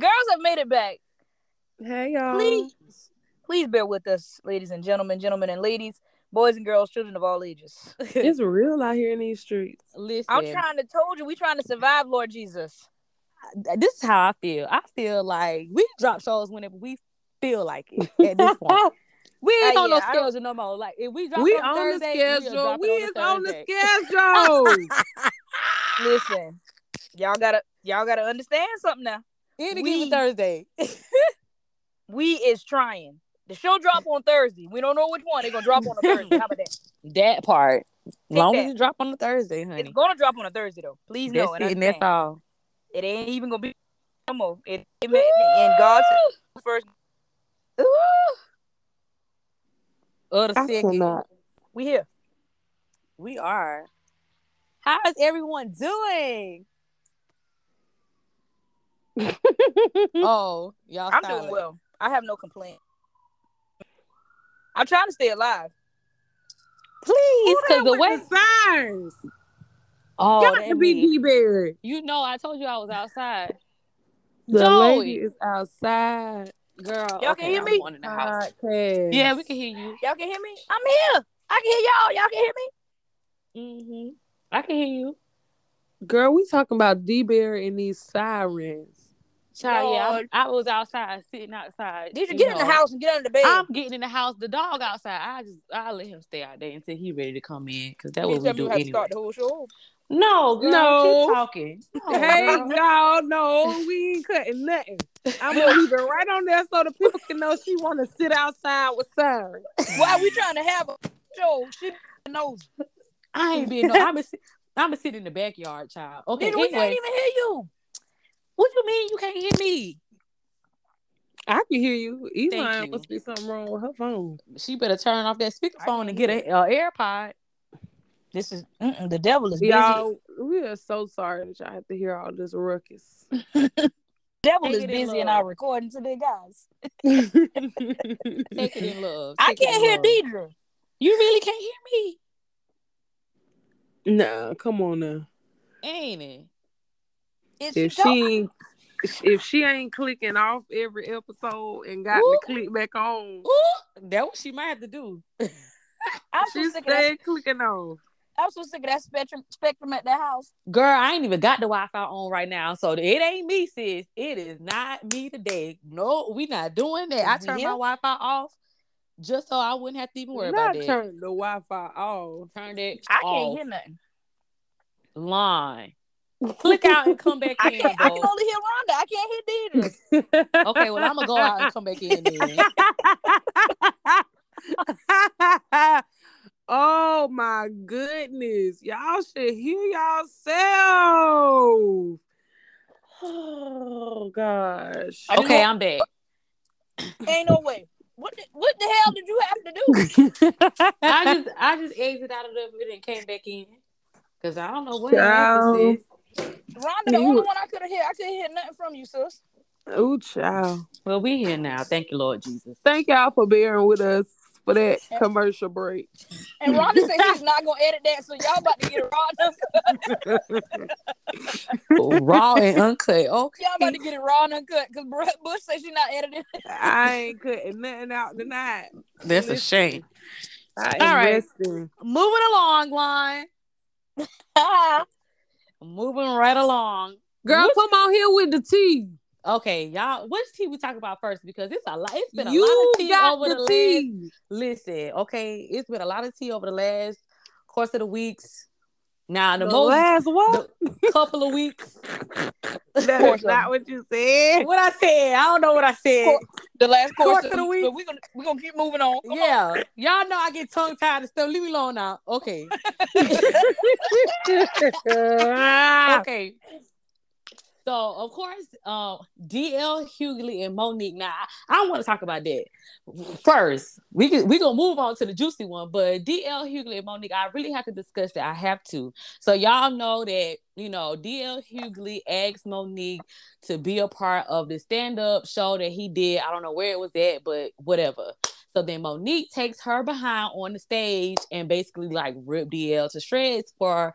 girls have made it back. Hey y'all. Please, please bear with us, ladies and gentlemen, gentlemen and ladies, boys and girls, children of all ages. It's real out here in these streets. Listen, I'm trying to told you, we trying to survive, Lord Jesus. this is how I feel. I feel like we drop shows whenever we feel like it at this point. We ain't Uh, on yeah, no I don't- schedule no more. Like if we drop we on, on Thursday, the we'll schedule. drop it We is on the Thursday. schedule. Listen, y'all gotta y'all gotta understand something now. Any We- given Thursday. We is trying. The show drop on Thursday. We don't know which one. They're gonna drop on a Thursday. How about that? that part. As long that. as you drop on the Thursday, It's honey. gonna drop on a Thursday though. Please That's know. and it, and that's all. It ain't even gonna be no more. It, it and God's first. Other I second. cannot. We here. We are. How is everyone doing? Oh, y'all. I'm silent. doing well. I have no complaint. I'm trying to stay alive. Please, because the With way. the signs. Oh, got to be mean- D Berry. You know, I told you I was outside. The Joey. lady is outside. Girl, Y'all okay, can hear I'm me? in the house. Podcast. Yeah, we can hear you. Y'all can hear me? I'm here. I can hear y'all. Y'all can hear me? Mm-hmm. I can hear you. Girl, we talking about D Bear and these sirens. Child, yeah, I, I was outside, sitting outside. Did you get in the house and get under the bed? I'm getting in the house. The dog outside. I just I let him stay out there until he ready to come in because that you what we tell do you have to anyway. start the whole show. No, girl, No. keep talking. No, hey, girl. y'all, no, we ain't cutting nothing. I'm gonna leave it right on there so the people can know she want to sit outside with sirens. Why we trying to have a show? She knows. I ain't been. No, I'm a, I'm a sit in the backyard, child. Okay, Nigga, we can't even hear you. What do you mean you can't hear me? I can hear you. Elon you. must be something wrong with her phone. She better turn off that I speakerphone and get a uh, AirPod. This is the devil is busy. Y'all, we are so sorry that y'all have to hear all this ruckus. devil Take is busy in our recording today, guys. Take it in love. I Take it can't hear love. Deidre. You really can't hear me, nah, come on now. ain't it? Is If she, she if she ain't clicking off every episode and got Ooh. to click back on, Ooh, that what she might have to do. I'm so she sick of that. stay clicking on. I'm so sick of that spectrum spectrum at that house. Girl, I ain't even got the Wi-Fi on right now, so it ain't me, sis. It is not me today. No, we not doing that. I turned here? my Wi-Fi off just so I wouldn't have to even worry Not about that. turn the Wi-Fi off. Turned it I can't hear nothing. Line. Click out and come back I in, can't. I can only hear Rhonda. I can't hear Deidre. Okay, well I'm gonna go out and come back in then. oh my goodness. Y'all should hear yourself. Oh gosh. Okay, I'm back. Ain't no way. What the, what the hell did you have to do? I just I just exited out of it and came back in. Cause I don't know what Child. Happened. Rhonda, the You- only one I could have hear. I couldn't hear nothing from you, sis. oh child. Well, we here now. Thank you, Lord Jesus. Thank y'all for bearing with us for that commercial break. And Rhonda said she's not gonna edit that, so y'all about to get it raw. and- Raw and uncut. Okay. Y'all about to get it raw and uncut because Bush said she's not editing. I ain't cutting nothing out tonight. That's a shame. I All am right. resting. Moving along, line. Moving right along. Girl, Which- come on here with the tea. Okay, y'all. Which tea we talk about first? Because it's a lot. It's been a You lot of tea over the the, last. tea. Listen, okay, it's been a lot of tea over the last course of the weeks. Now the, The most last what? couple of weeks. That is not what you said. What I said, I don't know what I said. The last course, Course of of the week. So we're gonna we're gonna keep moving on. Come on. yeah, y'all know I get tongue tied and stuff. Leave me alone now. Okay, okay. So of course, um, DL Hughley and Monique. Now I, I want to talk about that first. We can we gonna move on to the juicy one, but DL Hughley and Monique, I really have to discuss that. I have to. So y'all know that you know DL Hughley asked Monique to be a part of the stand up show that he did. I don't know where it was at, but whatever. So then Monique takes her behind on the stage and basically like rip DL to shreds for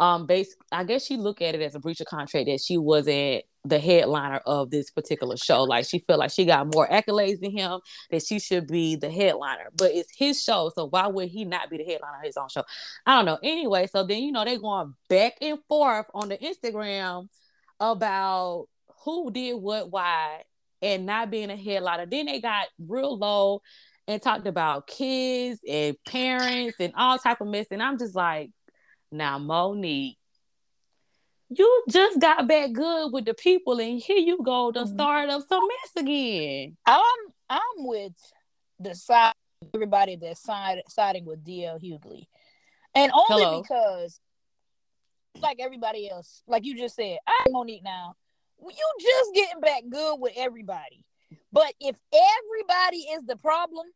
um basic I guess she looked at it as a breach of contract that she wasn't the headliner of this particular show. Like she felt like she got more accolades than him, that she should be the headliner. But it's his show, so why would he not be the headliner of his own show? I don't know. Anyway, so then you know they going back and forth on the Instagram about who did what, why, and not being a headliner. Then they got real low and talked about kids and parents and all type of mess. And I'm just like, now Monique, you just got back good with the people, and here you go to Mhm. start up some mess again. I'm I'm with the side everybody that's side, siding with DL Hughley, and only Hello. because, like everybody else, like you just said, I'm Monique now. You just getting back good with everybody, but if everybody is the problem,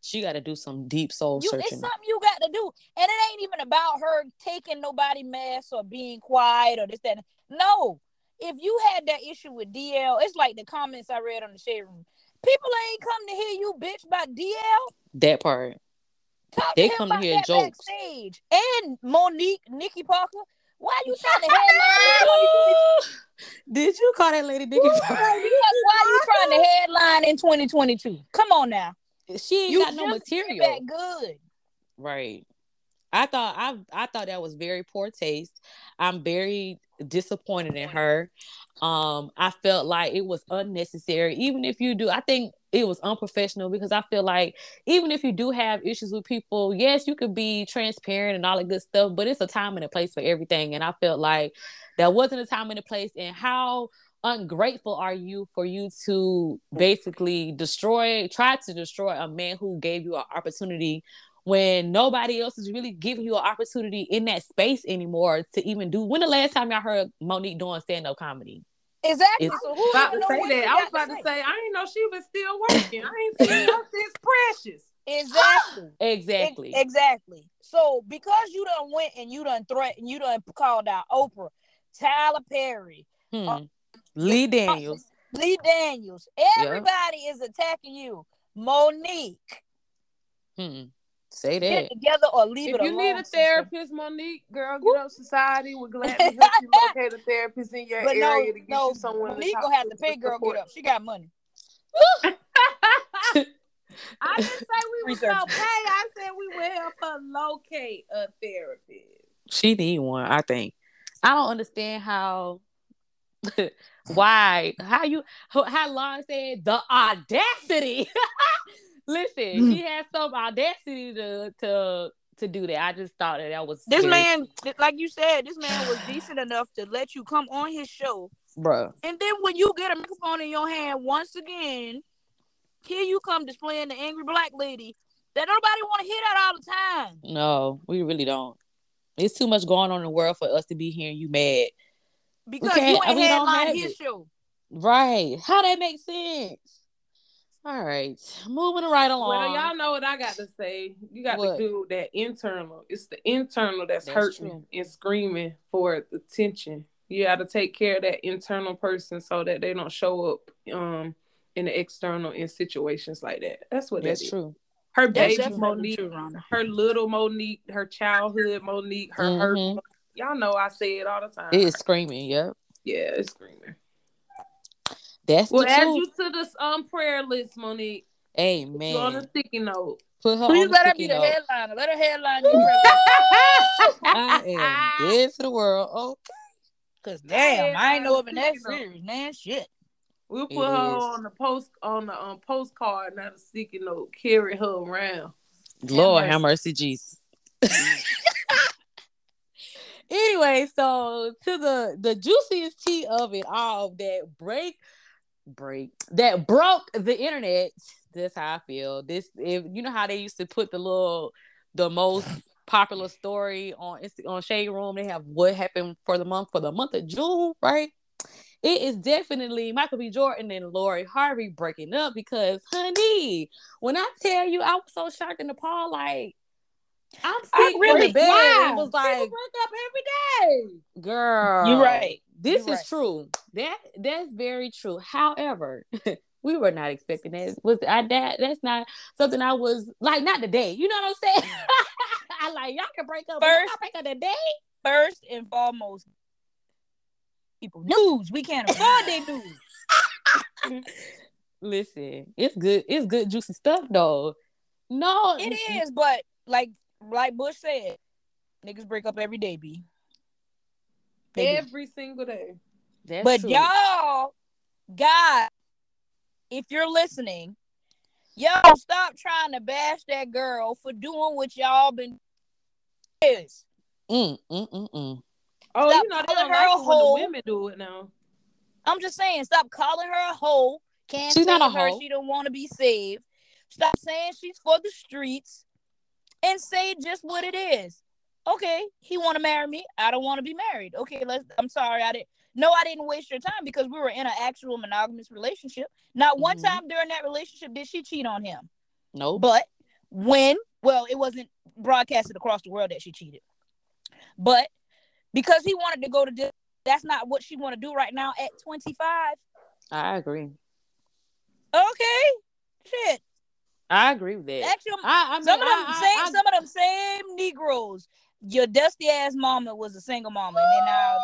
She got to do some deep soul you it's something you got to do, and it ain't even about her taking nobody mess or being quiet or this that. No, if you had that issue with DL, it's like the comments I read on the shade room. People ain't come to hear you bitch about DL. That part. Talk They to come to hear jokes. backstage. And Monique, Nikki Parker. Why you trying to headline? Did you call that lady in 2022? Why you trying to headline in 2022? Come on now. She ain't You got no material. good. Right. I thought I I thought that was very poor taste. I'm very disappointed in her. Um, I felt like it was unnecessary. Even if you do, I think it was unprofessional because I feel like even if you do have issues with people, yes, you could be transparent and all that good stuff, but it's a time and a place for everything. And I felt like that wasn't a time and a place. And how ungrateful are you for you to basically destroy, try to destroy a man who gave you an opportunity when nobody else is really giving you an opportunity in that space anymore to even do. When the last time y'all heard Monique doing stand up comedy? Exactly. It's- so who about even to say that. I was about to say, I didn't know she was still working. I ain't seen her since Precious. Exactly. Exactly. Ex- exactly. So because you done went and you done threatened, you done called out Oprah, Tyler Perry, Hmm. Lee Daniels. Lee Daniels, everybody is attacking you. Monique, Hmm. Say get that. it together or leave If it you alone. need a sister. therapist, Monique, girl, get up society. We're glad to help you locate a therapist in your But no, area to get no, you someone Monique to gonna have to pay girl support. get up. She got money. I didn't say we was Research. gonna pay. I said we would help her locate a therapist. She need one, I think. I don't understand how why how you how Lauren said the audacity. Listen, mm. she has some audacity to to to do that. I just thought that that was This very- man, like you said, this man was decent enough to let you come on his show, bro. and then when you get a microphone in your hand once again, here you come displaying the angry black lady. That nobody want to hear that all the time. No, we really don't. It's too much going on in the world for us to be hearing you mad. Because can't- you ain't we don't have his it. show. Right. How that makes sense. All right. Moving right along. Well, y'all know what I got to say. You got What? to do that internal. It's the internal that's, That's hurting true. and screaming for attention. You got to take care of that internal person so that they don't show up um in the external in situations like that. That's what That's that is. true. Her baby Monique, true, her little Monique, her childhood Monique, her hurt. Monique. Y'all know I say it all the time. It is screaming. Yep. Yeah, it's screaming. That's Well, the add truth. you to this um prayer list, Monique. Amen. You on a sticky note. Put her Please on let the her be the note. headliner. Let her headline your press. I am dead to the world. Oh, Cause damn, I ain't know it been that Sticky serious, man. Shit. We'll put It her is. on the post on the um, postcard, not a sticky note. Carry her around. Lord mercy. have mercy, Jesus. anyway, so to the the juiciest tea of it all that break break that broke the internet. That's how I feel. This if you know how they used to put the little the most popular story on on Shade Room. They have what happened for the month for the month of June, right? It is definitely Michael B. Jordan and Lori Harvey breaking up because, honey, when I tell you, I was so shocked and appalled. Like, I'm I really- in the bed Why? and was People like, break up every day. "Girl, You're right. This You is right. true. That that's very true. However, we were not expecting that. Was I that? That's not something I was like. Not today. You know what I'm saying? Mm. I like y'all can break up. First- break up today. First and foremost, people news. We can't afford their news. Mm. Listen, it's good. It's good juicy stuff though. No, It is, but like like Bush said, niggas break up every day, B. They do. Every single day. That's but true. y'all, God, if you're listening, y'all stop trying to bash that girl for doing what y'all been is. Mm, mm, mm, mm. Oh, Stop you know they calling don't her like a it when hoe. the women do it now. I'm just saying, stop calling her a hoe. Can't She's save not a her. hoe. She don't want to be saved. Stop saying she's for the streets, and say just what it is. Okay, he want to marry me. I don't want to be married. Okay, let's. I'm sorry, I didn't. No, I didn't waste your time because we were in an actual monogamous relationship. Not one Mhm. time during that relationship did she cheat on him. Nope. But when, well, it wasn't broadcasted across the world that she cheated. But because he wanted to go to this, that's not what she want to do right now at 25. I agree. Okay, shit. I agree with that. Your, I, I mean, some of them I, I- same, I- some of them same Negroes. Your dusty ass mama was a single mama, and then now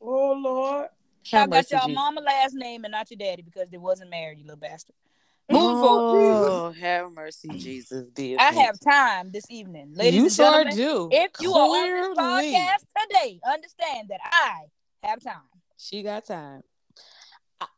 Oh, oh Lord. y'all have got y'all mama last name and not your daddy because they wasn't married. You little bastard. Moving forward, Oh, have mercy, Jesus. Be I have time this evening, ladies you and sure gentlemen. do. If you are on this podcast today, understand that I have time. She got time.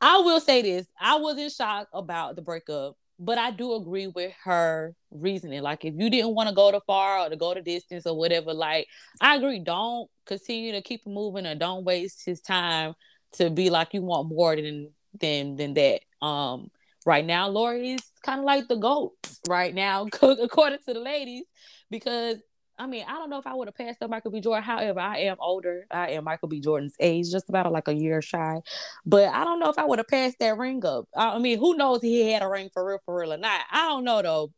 I- will say this. I wasn't shocked about the breakup, but I do agree with her reasoning. Like if you didn't want to go the far or to go the distance or whatever, like I agree. Don't continue to keep moving or don't waste his time to be like you want more than than than that. Um right now, Lori is kind of like the goat right now, according to the ladies, because I mean, I don't know if I would have passed up Michael B. Jordan. However, I am older. I am Michael B. Jordan's age, just about like a year shy. But I don't know if I would have passed that ring up. I I mean, who knows if he had a ring for real, for real or not? I don't know though.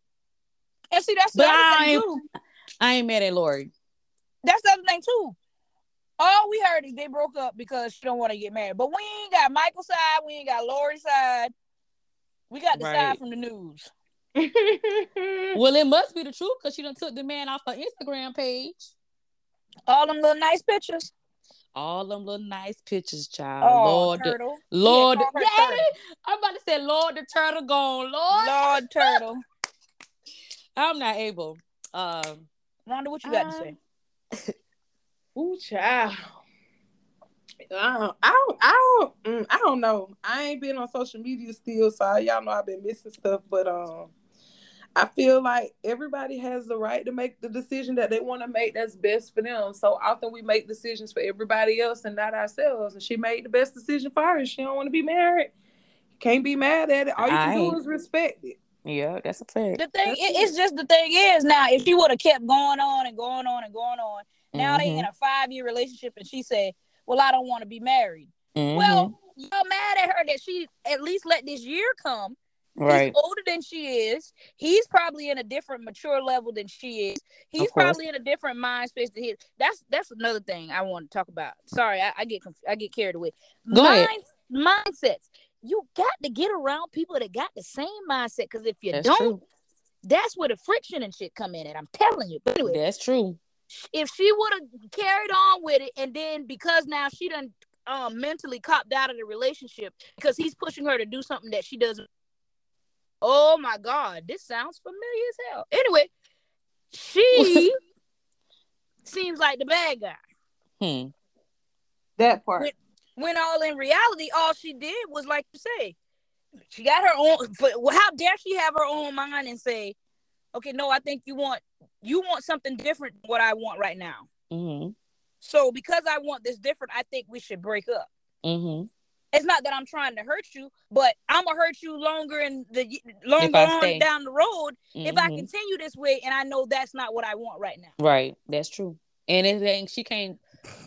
And see, that's the But other I thing ain't- too. I ain't mad at Lori. That's the other thing too. All we heard is they broke up because she don't want to get married. But we ain't got Michael's side. We ain't got Lori's side. We got the Right. side from the news. Well, it must be the truth because she done took the man off her Instagram page. All them little nice pictures. All them little nice pictures, child. Oh, Lord, the- turtle. Lord, Yeah, call her yeah, Turtle. I'm about to say, Lord, the turtle gone. Lord, Lord Turtle. I'm not able. Um, Wonder what you got to Uh, say. Ooh, child. I don't, I don't, I don't, mm, I don't know. I ain't been on social media still, so y'all know I've been missing stuff. But um, I feel like everybody has the right to make the decision that they want to make that's best for them. So often we make decisions for everybody else and not ourselves. And she made the best decision for her. She don't want to be married. Can't be mad at it. All you can do is respect it. yeah, that's a fact. The thing, it, it. it's just the thing is now, if she would have kept going on and going on and going on, now they Mhm, in a five year relationship, and she said, "Well, I don't want to be married." mhm. Well, you're mad at her that she at least let this year come. Right. He's older than she is. He's probably in a different mature level than she is. He's probably in a different mind space than he. That's that's another thing I want to talk about. Sorry, I, I get conf- I get carried away. Go ahead. Mindsets. You got to get around people that got the same mindset because if you That's don't, true. that's where the friction and shit come in. And I'm telling you. But anyway, That's true. if she would have carried on with it, and then because now she done um mentally copped out of the relationship because he's pushing her to do something that she doesn't. Oh my god, this sounds familiar as hell. Anyway, she seems like the bad guy. Hmm. That part. When- When all in reality, all she did was like you say, she got her own. But how dare she have her own mind and say, "Okay, no, I think you want you want something different than what I want right now." Mhm. So because I want this different, I think we should break up. Mhm. It's not that I'm trying to hurt you, but I'm gonna hurt you longer in the longer on down the road if I Mhm. continue this way, and I know that's not what I want right now. Right. That's true. And it ain't she can't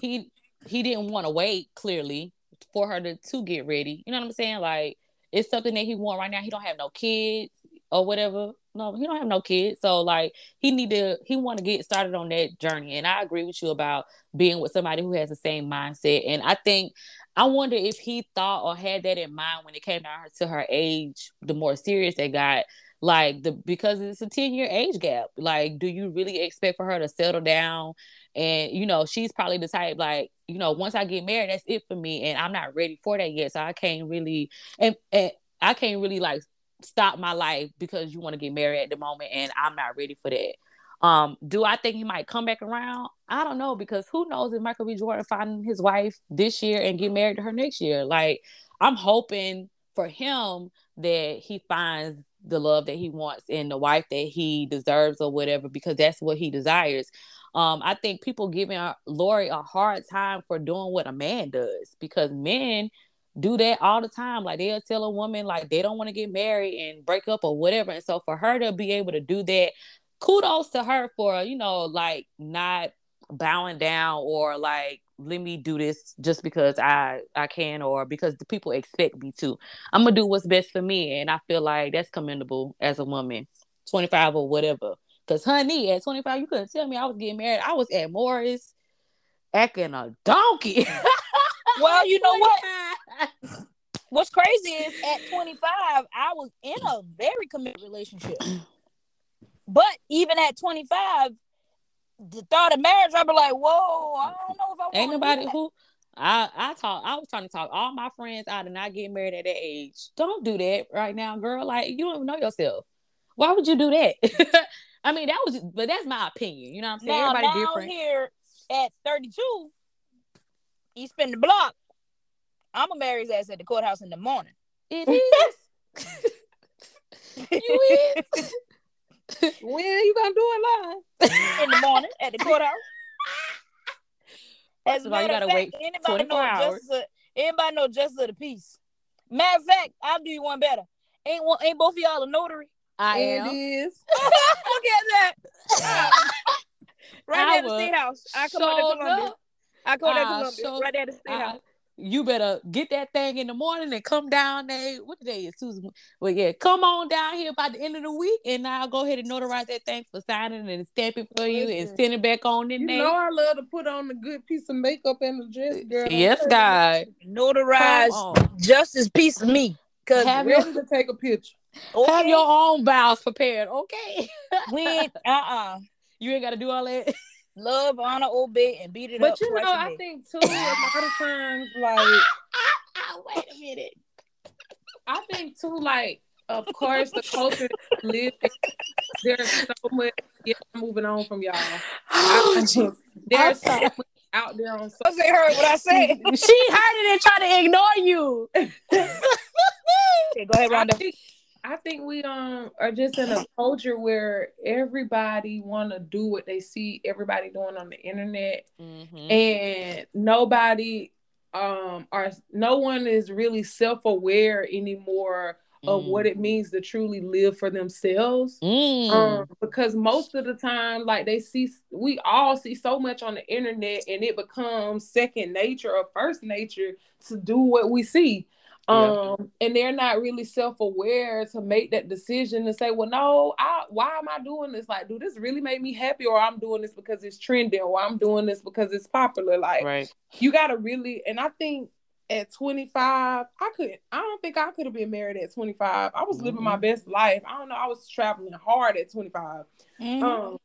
he he didn't want to wait clearly for her to, to get ready. You know what I'm saying? Like it's something that he want right now. He don't have no kids or whatever. No, he don't have no kids. So like he need to he want to get started on that journey. And I agree with you about being with somebody who has the same mindset. And I think I wonder if he thought or had that in mind when it came down to her age, the more serious they got. like the because it's a 10 year age gap. Like do you really expect for her to settle down? And you know she's probably the type like you know once i get married that's it for me and i'm not ready for that yet. So i can't really and, and i can't really like stop my life because you want to get married at the moment and i'm not ready for that um, do I think he might come back around? I don't know because who knows if Michael B. Jordan find his wife this year and get married to her next year. Like I'm hoping for him that he finds the love that he wants and the wife that he deserves or whatever because that's what he desires. Um, I think people giving Lori a hard time for doing what a man does because men do that all the time. Like they'll tell a woman like they don't want to get married and break up or whatever. And so for her to be able to do that, kudos to her for, you know, like not bowing down or like let me do this just because I I can or because the people expect me to. I'm gonna do what's best for me, and I feel like that's commendable as a woman, 25 or whatever. Cause honey, at 25, you couldn't tell me I was getting married. I was at Morris acting a donkey. well, you know what? What's crazy is at 25, I was in a very committed relationship. But even at 25, the thought of marriage, I'd be like, whoa, I don't know if I Ain't nobody who I I talk I was trying to talk all my friends out and not getting married at that age. Don't do that right now, girl. Like you don't even know yourself. Why would you do that? I mean, that was but that's my opinion. You know what I'm saying? Now, Everybody now different. here at 32, he spin the block. I'ma marry his ass at the courthouse in the morning. It is. you is. When you gonna do it live? in the morning at the courthouse. As First a of all, you matter of gotta fact, wait anybody 24 know hours. justice of, anybody know justice of the peace. Matter of fact, I'll do you one better. Ain't one ain't both of y'all a notary? I It am. is. Look at that. right I there at the state house. I come out showed to Columbia. I come out I to Columbia. showed- right there at the state I- ah, house. You better get that thing in the morning and come down there. What day is Tuesday? Well, yeah, come on down here by the end of the week, and I'll go ahead and notarize that thing for signing and stamp it for you and send it back on in You there. know I love to put on a good piece of makeup and a dress, uh, girl. Yes, God. Notarize Come on. justice piece of me. Cause Have your- Ready to take a picture. okay, Have your own vows prepared, okay? we ain't uh-uh. you ain't got to do all that. Love, honor, obey, and beat it But up. you know, I day. think too, a lot of times, like Wait a minute. I think too, like of course, the culture that live there's so much. Yeah, I'm moving on from y'all. Oh, I- jeez. There's so much out there on Once they heard what I said. she heard it and tried to ignore you. Okay, go ahead, I Rhonda. I think we um are just in a culture where everybody want to do what they see everybody doing on the internet, Mhm. and nobody um are no one is really self aware anymore of what it means to truly live for themselves. Mm. Um, because most of the time, like they see, we all see so much on the internet, and it becomes second nature or first nature to do what we see. Yeah. Um, and they're not really self-aware to make that decision and say, "Well, no, I why am I doing this? Like, do this really make me happy, or I'm doing this because it's trending, or I'm doing this because it's popular?" Like, right. you gotta really, and I think at 25, I couldn't, I don't think I could have been married at 25. I was living my Mhm. best life. I don't know, I was traveling hard at 25. Mhm. Um,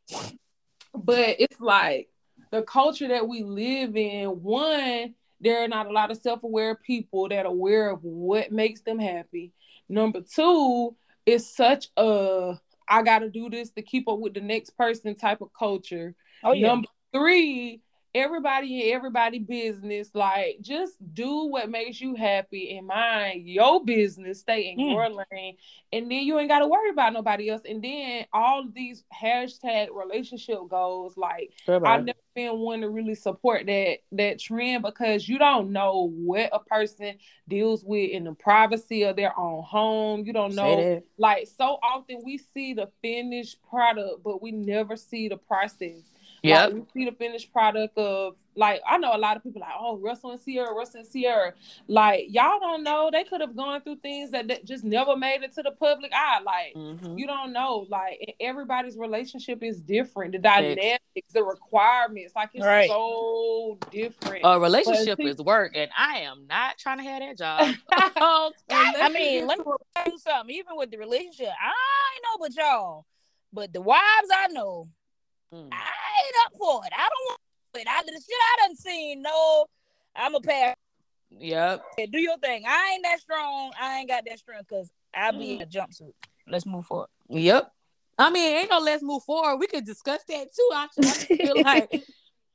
but it's like the culture that we live in, one, there are not a lot of self-aware people that are aware of what makes them happy. Number two, it's such a I gotta do this to keep up with the next person type of culture. oh yeah. Number three, everybody in everybody business. Like, just do what makes you happy and mind your business. Stay in Mm. your lane, and then you ain't got to worry about nobody else. And then all these hashtag relationship goals, like I've never been one to really support that that trend because you don't know what a person deals with in the privacy of their own home. You don't know like so often we see the finished product, but we never see the process. Yeah, like, we see the finished product of like I know a lot of people like oh Russell and Ciara, Russell and Ciara. Like y'all don't know they could have gone through things that, that just never made it to the public eye. Like Mhm. you don't know. Like everybody's relationship is different. The dynamics, the requirements, like it's Right. so different. a relationship But is work, and I am not trying to have that job. Oh, Unless I mean, let me to a- tell you something. Even with the relationship, I know but y'all, but the wives I know, Mm. I ain't up for it. I don't want it. I the shit I done seen. No, I'm a pass. Yep. Do your thing. I ain't that strong. I ain't got that strength because I be in a jumpsuit. Let's move forward. Yep. I mean, ain't no let's move forward. We could discuss that too. I, I feel like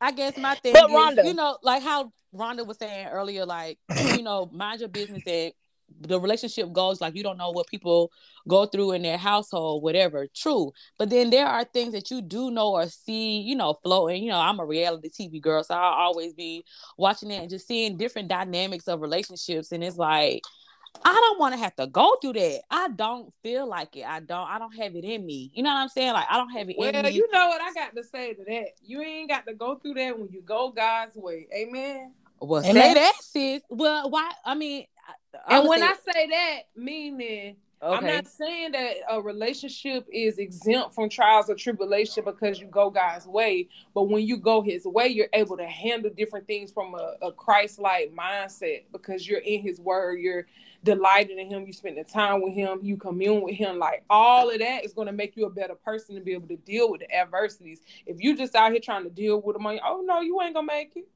I guess my thing But is, Rhonda- you know, like how Rhonda was saying earlier, like, you know, mind your business and the relationship goes like you don't know what people go through in their household, whatever. True. But then there are things that you do know or see, you know, floating. You know, I'm a reality TV girl, so I'll always be watching it and just seeing different dynamics of relationships. And it's like, I don't want to have to go through that. I don't feel like it. I don't. I don't have it in me. You know what I'm saying? Like I don't have it in Well, me. you know what I got to say to that. You ain't got to go through that when you go God's way. Amen. well, Amen. say that, sis. Well, why? I mean, And when I say that, meaning I'm not saying that a relationship is exempt from trials or tribulation because you go God's way, but when you go His way, you're able to handle different things from a, a Christ-like mindset because you're in His Word, you're delighted in Him, you spend the time with Him, you commune with Him. Like all of that is going to make you a better person to be able to deal with the adversities. If you just out here trying to deal with them, on oh no, you ain't gonna make it.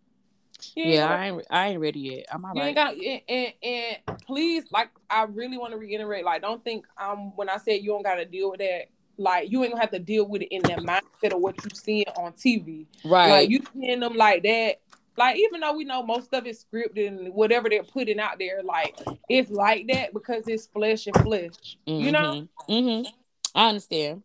Ain't yeah, I ain't. I ain't ready yet. I'm all you right. ain't got and, and, and please, like I really want to reiterate, like don't think um when I said you don't gotta deal with that, like you ain't gonna have to deal with it in that mindset of what you seeing on TV. right. Like you seeing them like that. Like even though we know most of it's scripted and whatever they're putting out there, like it's like that because it's flesh and flesh. You know? hmm I understand.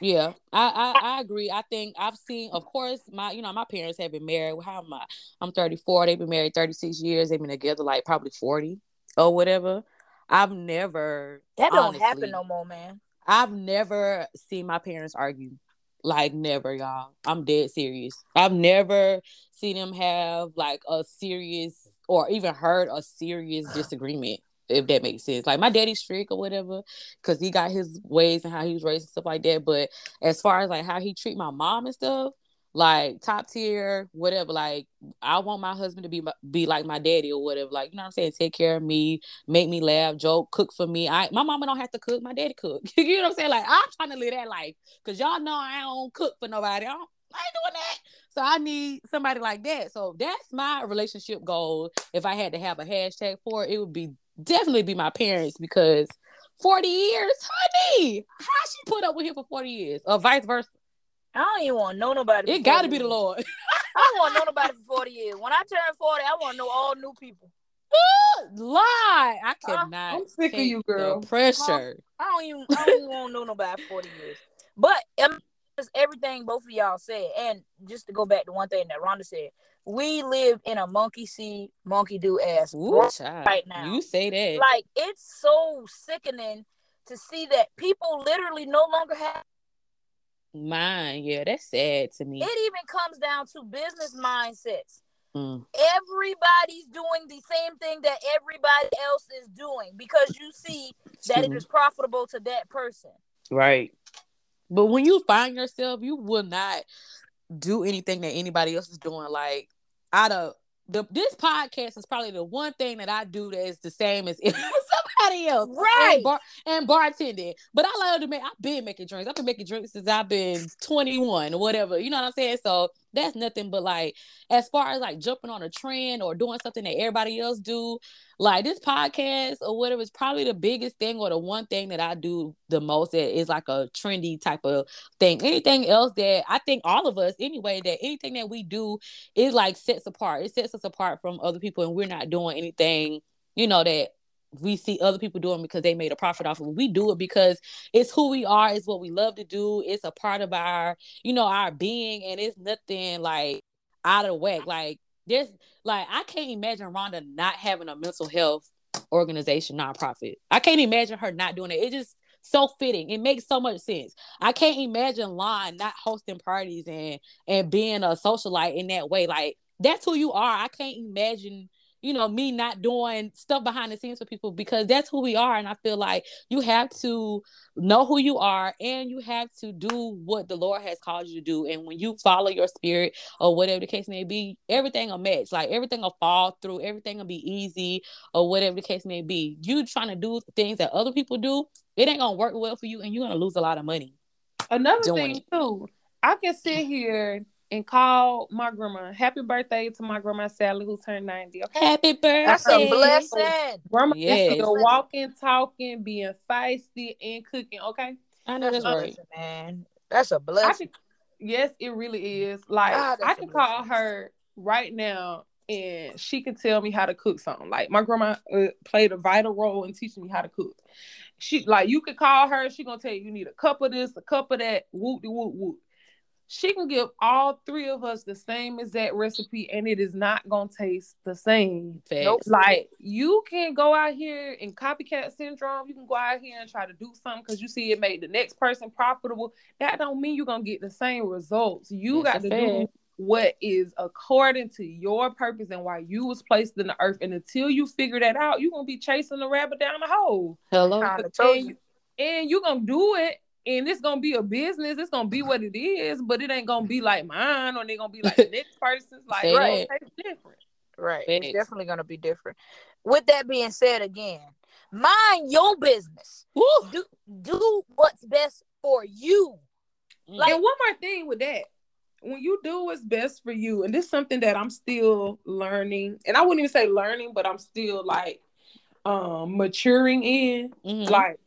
Yeah, I, I I agree. I think I've seen, of course, my you know my parents have been married. How am I? I'm 34. They've been married 36 years. They've been together like probably 40 or whatever. I've never That don't honestly, happen no more, man. I've never seen my parents argue. Like never, y'all. I'm dead serious. I've never seen them have like a serious or even heard a serious disagreement, if that makes sense. Like my daddy's strict or whatever, because he got his ways and how he was raised and stuff like that. But as far as like how he treat my mom and stuff, like top tier, whatever. Like I want my husband to be be like my daddy or whatever. Like you know what I'm saying? Take care of me, make me laugh, joke, cook for me. I my mama don't have to cook, my daddy cook. you know what I'm saying? Like I'm trying to live that life because y'all know I don't cook for nobody. I, don't, I ain't doing that. So I need somebody like that. So that's my relationship goal. If I had to have a hashtag for it, it would be definitely be my parents because 40 years, honey, how she put up with him for 40 years or vice versa? I don't even want to know nobody. It got to be the. Lord. I don't want to know nobody for 40 years. When I turn 40, I want to know all new people. Lie. I Uh, cannot. I'm sick of you, girl. Pressure. I don't even I don't even want to know nobody for 40 years. But um, it's everything both of y'all said, and just to go back to one thing that Rhonda said, we live in a monkey see, monkey do ass Ooh, right now. You say that. Like it's so sickening to see that people literally no longer have. Mine. Yeah, that's sad to me. It even comes down to business mindsets. Mm. Everybody's doing the same thing that everybody else is doing because you see that it is profitable to that person. Right. But when you find yourself, you will not do anything that anybody else is doing. Like out of the this podcast is probably the one thing that I do that is the same as else. Right. And, bar- and bartending. But I love to make I've been making drinks. I've been making drinks since I've been 21 or whatever. You know what I'm saying? So that's nothing but like as far as like jumping on a trend or doing something that everybody else do, like this podcast or whatever is probably the biggest thing or the one thing that I do the most that is like a trendy type of thing. Anything else that I think all of us anyway, that anything that we do is like sets apart. It sets us apart from other people and we're not doing anything, you know, that we see other people doing because they made a profit off of it. We do it because it's who we are, it's what we love to do, it's a part of our, you know, our being, and it's nothing like out of whack. Like there's like I can't imagine Rhonda not having a mental health organization nonprofit. I can't imagine her not doing it. It just so fitting. It makes so much sense. I can't imagine Lon not hosting parties and and being a socialite in that way. Like that's who you are. I can't imagine you know, me not doing stuff behind the scenes for people because that's who we are. And I feel like you have to know who you are and you have to do what the Lord has called you to do. And when you follow your spirit or whatever the case may be, everything will match. Like everything will fall through, everything will be easy or whatever the case may be. You trying to do things that other people do, it ain't gonna work well for you and you're gonna lose a lot of money. Another thing it. too, I can sit here and call my grandma. Happy birthday to my grandma Sally, who turned 90. Okay? Happy birthday. That's a blessing. Grandma yes. is still walking, talking, being feisty, and cooking. Okay. I know that's, that's right. man. That's a blessing. Can, yes, it really is. Like God, I can call her right now and she can tell me how to cook something. Like my grandma uh, played a vital role in teaching me how to cook. She like you could call her, she gonna tell you you need a cup of this, a cup of that, whoop de whoop whoop she can give all three of us the same exact recipe and it is not gonna taste the same. Nope. Like you can go out here in copycat syndrome, you can go out here and try to do something because you see it made the next person profitable. That don't mean you're gonna get the same results. You That's got to do what is according to your purpose and why you was placed in the earth. And until you figure that out, you're gonna be chasing the rabbit down the hole. Hello. And, you, and you're gonna do it and it's gonna be a business. It's gonna be what it is, but it ain't gonna be like mine, or they gonna be like the next person's. Like, right, it's different. Right, Thanks. it's definitely gonna be different. With that being said, again, mind your business. Woo. Do do what's best for you. Like, and one more thing with that, when you do what's best for you, and this is something that I'm still learning, and I wouldn't even say learning, but I'm still like um maturing in. Mm-hmm. Like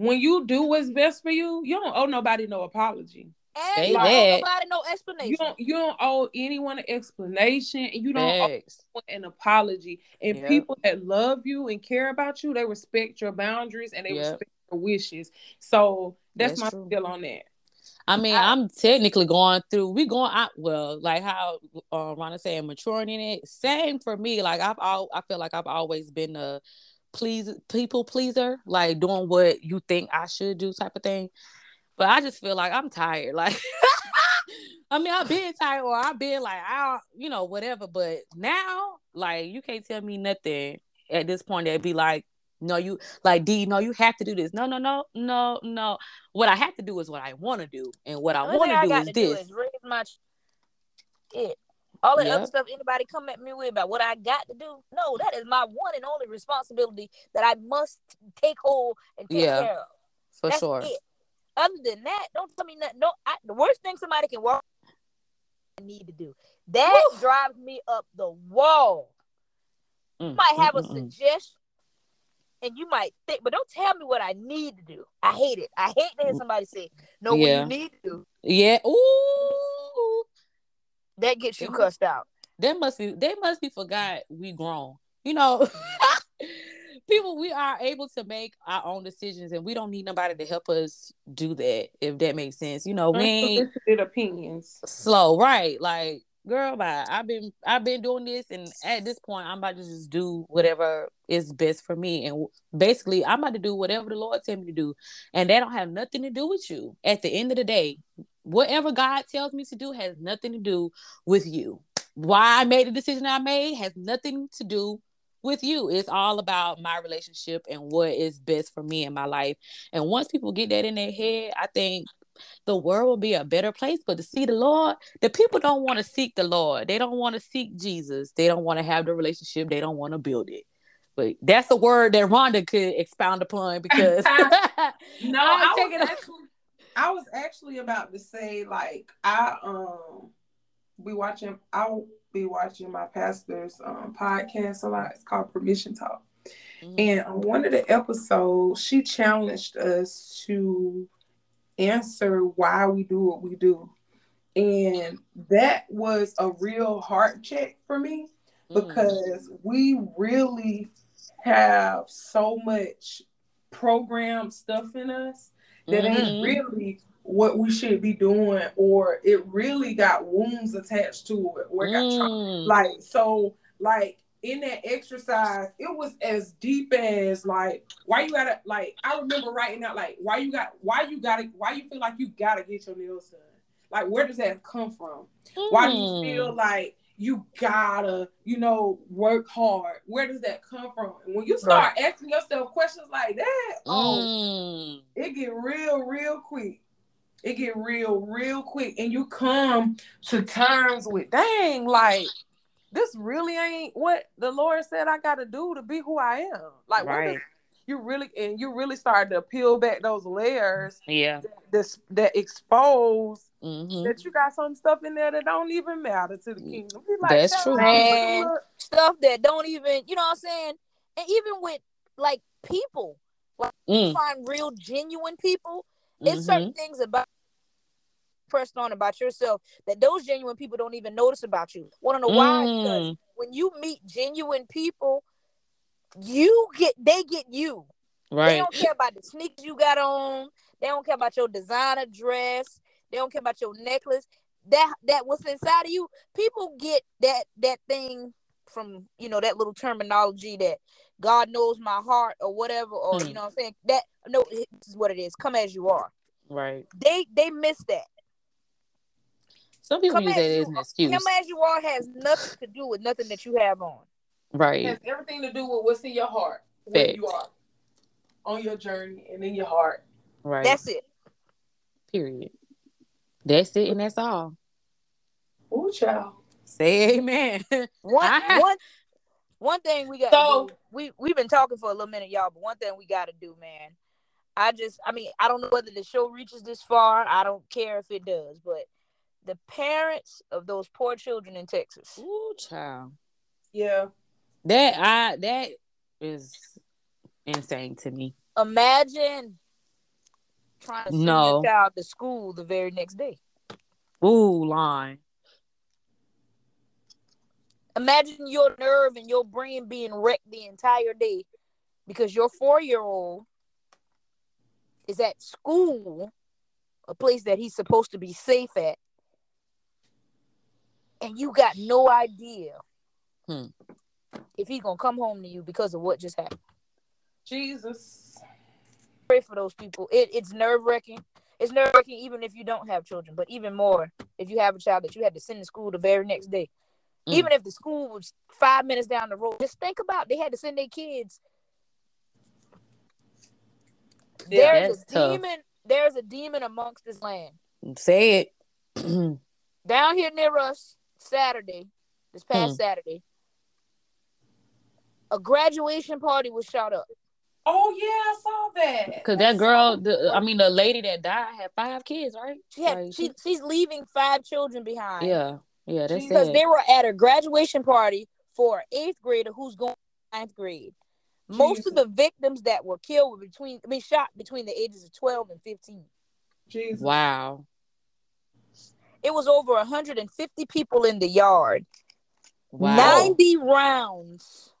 when you do what's best for you, you don't owe nobody no apology. And you don't owe nobody no explanation. You don't you don't owe anyone an explanation and you don't Thanks. owe an apology. And yep. people that love you and care about you, they respect your boundaries and they yep. respect your wishes. So that's, that's my true. feel on that. I mean, I, am technically going through. We going out well, like how uh, Rhonda saying, maturing in it. Same for me. Like I've all, I feel like I've always been a please people pleaser, like doing what you think I should do type of thing. But I just feel like I'm tired. Like I mean, I've been tired or I've been like, I you know, whatever. But now, like, you can't tell me nothing at this point that'd be like, no, you like D, no, you have to do this. No, no, no, no, no. What I have to do is what I want to do. And what I want to do is this. Is raise my it. All that yep. other stuff anybody come at me with about what I got to do. No, that is my one and only responsibility that I must take hold and take yeah, care of. For That's sure. It. Other than that, don't tell me nothing. No, I, the worst thing somebody can walk I need to do. That Woo. drives me up the wall. Mm, you might have mm, a suggestion and you might think, but don't tell me what I need to do. I hate it. I hate to hear mm. somebody say, "No, yeah. what you need to do." Yeah. Ooh that gets you cussed out. They must be they must be forgot we grown. You know, people we are able to make our own decisions and we don't need nobody to help us do that, if that makes sense. You know, we ain't opinions. Slow, right. Like, girl, bye. I've been I've been doing this and at this point I'm about to just do whatever is best for me. And basically I'm about to do whatever the Lord tell me to do. And that don't have nothing to do with you. At the end of the day, whatever God tells me to do has nothing to do with you. Why I made the decision I made has nothing to do with you. It's all about my relationship and what is best for me in my life. And once people get that in their head, I think the world will be a better place. But to see the Lord, the people don't want to seek the Lord. They don't want to seek Jesus. They don't want to have the relationship. They don't want to build it. But that's a word that Rhonda could expound upon because no, I was, actually, I was actually about to say like I um be watching I'll be watching my pastor's um podcast a lot. It's called Permission Talk. Mm-hmm. And on one of the episodes, she challenged us to answer why we do what we do. And that was a real heart check for me mm. because mm. we really have so much programmed stuff in us that mm-hmm. ain't really what we should be doing, or it really got wounds attached to it, or mm. got tra- like so like in that exercise, it was as deep as like why you gotta like I remember writing out like why you got why you gotta why you feel like you gotta get your nails done. Like where does that come from? Mm. Why do you feel like you gotta, you know, work hard? Where does that come from? And when you start right. asking yourself questions like that, oh, mm. it get real, real quick. It get real, real quick, and you come to terms with, dang, like this really ain't what the Lord said I got to do to be who I am. Like, right. You really and you really start to peel back those layers. Yeah, that, that expose mm-hmm. that you got some stuff in there that don't even matter to the kingdom. Like, That's true, man. Stuff that don't even, you know what I'm saying? And even with like people, like mm. find real genuine people. It's mm-hmm. certain things about pressed on about yourself that those genuine people don't even notice about you. Want to know why? Mm. Because when you meet genuine people, you get they get you. Right. They don't care about the sneakers you got on. They don't care about your designer dress. They don't care about your necklace. That that what's inside of you. People get that that thing from you know that little terminology that God knows my heart or whatever or hmm. you know what I'm saying that no this is what it is. Come as you are. Right. They they miss that. Some people Come use that as an excuse. Come as you are has nothing to do with nothing that you have on. Right. It has everything to do with what's in your heart, where you are on your journey and in your heart. Right. That's it. Period. That's it, and that's all. Ooh, child. Say amen. one, one, one thing we got. So do, we we've been talking for a little minute, y'all. But one thing we got to do, man. I just, I mean, I don't know whether the show reaches this far. I don't care if it does, but the parents of those poor children in Texas. Ooh, child. Yeah. That I that is insane to me. Imagine trying to send no. your child to school the very next day. Ooh, line. Imagine your nerve and your brain being wrecked the entire day because your four year old is at school, a place that he's supposed to be safe at, and you got no idea hmm. If he's gonna come home to you because of what just happened. Jesus. Pray for those people. It, it's nerve wracking. It's nerve wracking even if you don't have children, but even more if you have a child that you had to send to school the very next day. Mm. Even if the school was five minutes down the road, just think about they had to send their kids. Yeah, there's a tough. demon. There's a demon amongst this land. Say it. down here near us, Saturday, this past hmm. Saturday, a graduation party was shot up. Oh yeah, I saw that. Cause that girl, the, I mean, the lady that died had five kids, right? She had, like, she, she's leaving five children behind. Yeah, yeah, that's because sad. they were at a graduation party for an eighth grader who's going ninth grade. Jesus. Most of the victims that were killed were between, I mean, shot between the ages of twelve and fifteen. Jesus. Wow. It was over 150 people in the yard. Wow. 90 rounds.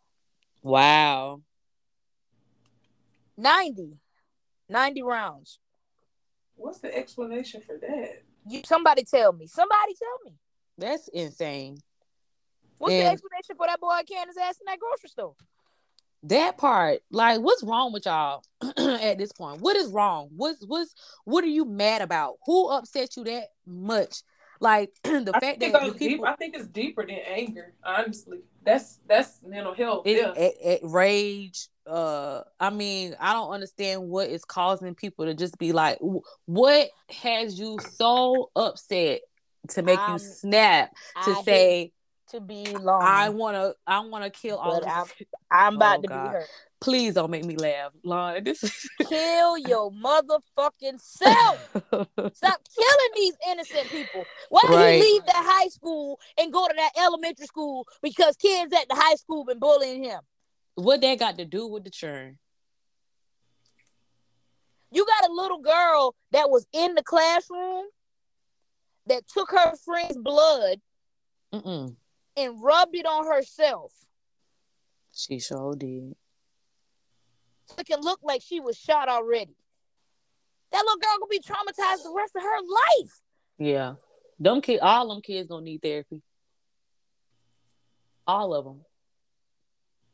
Wow. 90. 90 rounds. What's the explanation for that? You somebody tell me. Somebody tell me. That's insane. What's and the explanation for that boy canning his ass in that grocery store? That part, like, what's wrong with y'all at this point? What is wrong? What's what's what are you mad about? Who upset you that much like the I fact that people, deep, I think it's deeper than anger. Honestly, that's that's mental health. It's yeah. it, it, rage. Uh, I mean, I don't understand what is causing people to just be like, what has you so upset to make I'm, you snap to I say to be long? I wanna, I wanna kill all. I'm, I'm about oh, to God. be hurt. Please don't make me laugh, Lon. This is kill your motherfucking self. Stop killing these innocent people. Why right. he leave that high school and go to that elementary school because kids at the high school been bullying him? What that got to do with the churn? You got a little girl that was in the classroom that took her friend's blood Mm-mm. and rubbed it on herself. She sure did it look like she was shot already. That little girl gonna be traumatized the rest of her life. Yeah, them kids, all them kids gonna need therapy. All of them.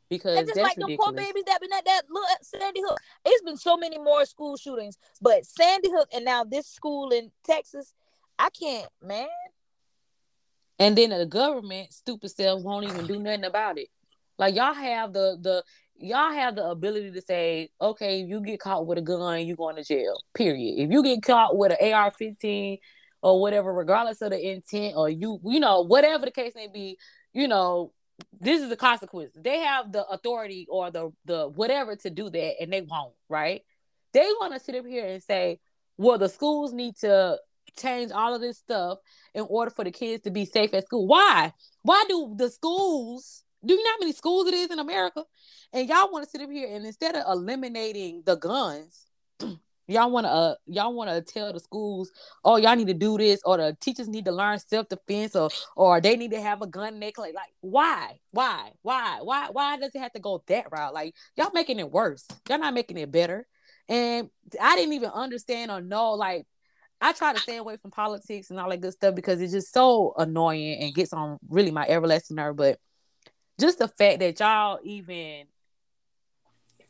because And just that's like the poor babies that been at that little Sandy Hook. It's been so many more school shootings, but Sandy Hook and now this school in Texas, I can't, man. And then the government, stupid self, won't even do nothing about it. Like y'all have the the y'all have the ability to say, okay, you get caught with a gun, you going to jail. Period. If you get caught with an AR-15 or whatever, regardless of the intent, or you you know whatever the case may be, you know this is the consequence. They have the authority or the the whatever to do that, and they won't. Right? They want to sit up here and say, well, the schools need to change all of this stuff in order for the kids to be safe at school. Why? Why do the schools? Do you know how many schools it is in America? And y'all want to sit up here and instead of eliminating the guns, y'all want to uh, y'all want to tell the schools, oh, y'all need to do this, or the teachers need to learn self defense, or or they need to have a gun necklace. Like, why? Why? Why? Why? Why does it have to go that route? Like, y'all making it worse. Y'all not making it better. And I didn't even understand or know like I try to stay away from politics and all that good stuff because it's just so annoying and gets on really my everlasting nerve. But just the fact that y'all even,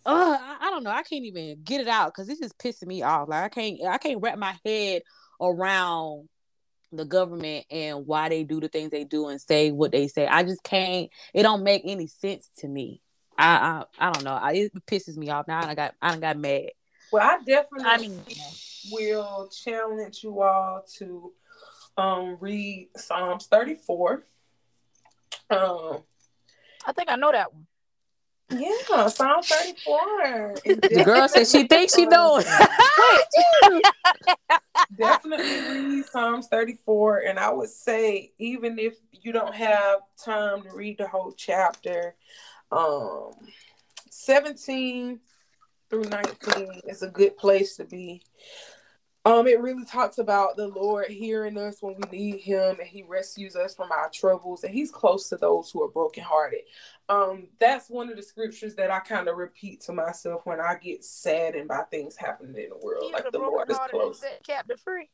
uh, I, I don't know, I can't even get it out because it's just pissing me off. Like I can't, I can't wrap my head around the government and why they do the things they do and say what they say. I just can't. It don't make any sense to me. I, I, I don't know. I, it pisses me off now. I got, I got mad. Well, I definitely I mean, will challenge you all to um read Psalms 34. Um I think I know that one. yeah, Psalm 34. The girl said she thinks she knows. definitely read Psalms 34. And I would say, even if you don't have time to read the whole chapter, um 17 through 19 is a good place to be. Um, it really talks about the Lord hearing us when we need Him, and He rescues us from our troubles, and He's close to those who are brokenhearted. Um, that's one of the scriptures that I kind of repeat to myself when I get saddened by things happening in the world. He's like the the Lord is close. set captive free.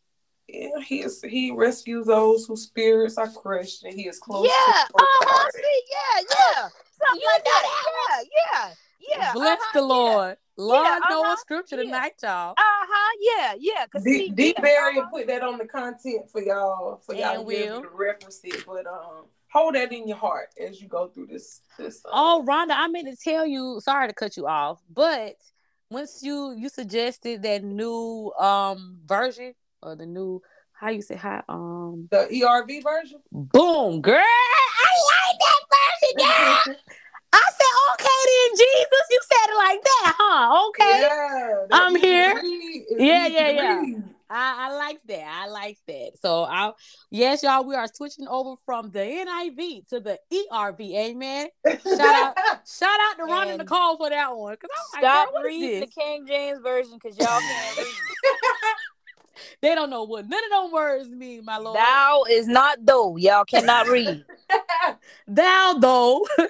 Yeah, He is. He rescues those whose spirits are crushed, and He is close. Yeah, to the uh huh. See, yeah, yeah, something You like that. Yeah, yeah, yeah. Bless uh-huh, the yeah. Lord. Lord Yeah, know uh-huh, a scripture yeah. tonight, y'all. Uh huh. Yeah, yeah. Cause D, see, D yeah, Barry uh-huh. will put that on the content for y'all for y'all And to be will. to reference it. But um, hold that in your heart as you go through this. This. Um, Oh, Rhonda, I meant to tell you. Sorry to cut you off, but once you you suggested that new um version or the new how you say hi um the ERV version. boom girl, I like that version. Yeah. I said okay then, Jesus. You said it like that, huh? Okay. Yeah, I'm here. read. It's Yeah, yeah, to yeah. I, I like that. I like that. So I yes, y'all, we are switching over from the NIV to the ERV. Amen. Shout out, shout out to Rhonda And Nikole for that one. Cause I'm like, Stop girl, reading the? King James version because y'all can't read. They don't know what none of them words mean, my lord. Thou is not though. Y'all cannot read. Thou though.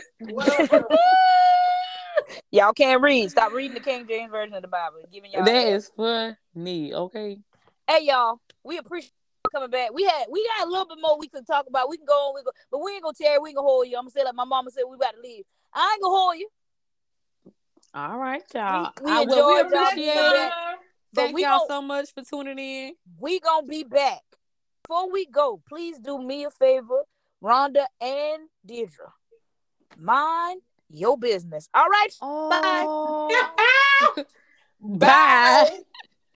Y'all can't read. Stop reading the King James version of the Bible. Giving y'all that is hell. is funny. Okay. Hey y'all, we appreciate coming back. We had we got a little bit more we could talk about. We can go on, we go, but we ain't gonna tear. We ain't gonna hold you. I'm gonna say like my mama said, we about to leave. I ain't gonna hold you. All right, y'all. We- we I, well, we enjoyed y'all appreciate it. Back. But Thank we y'all gon- so much for tuning in. We gonna be back. Before we go, please do me a favor, Rhonda and Deirdre. Mind your business. All right. Oh. Bye. Bye.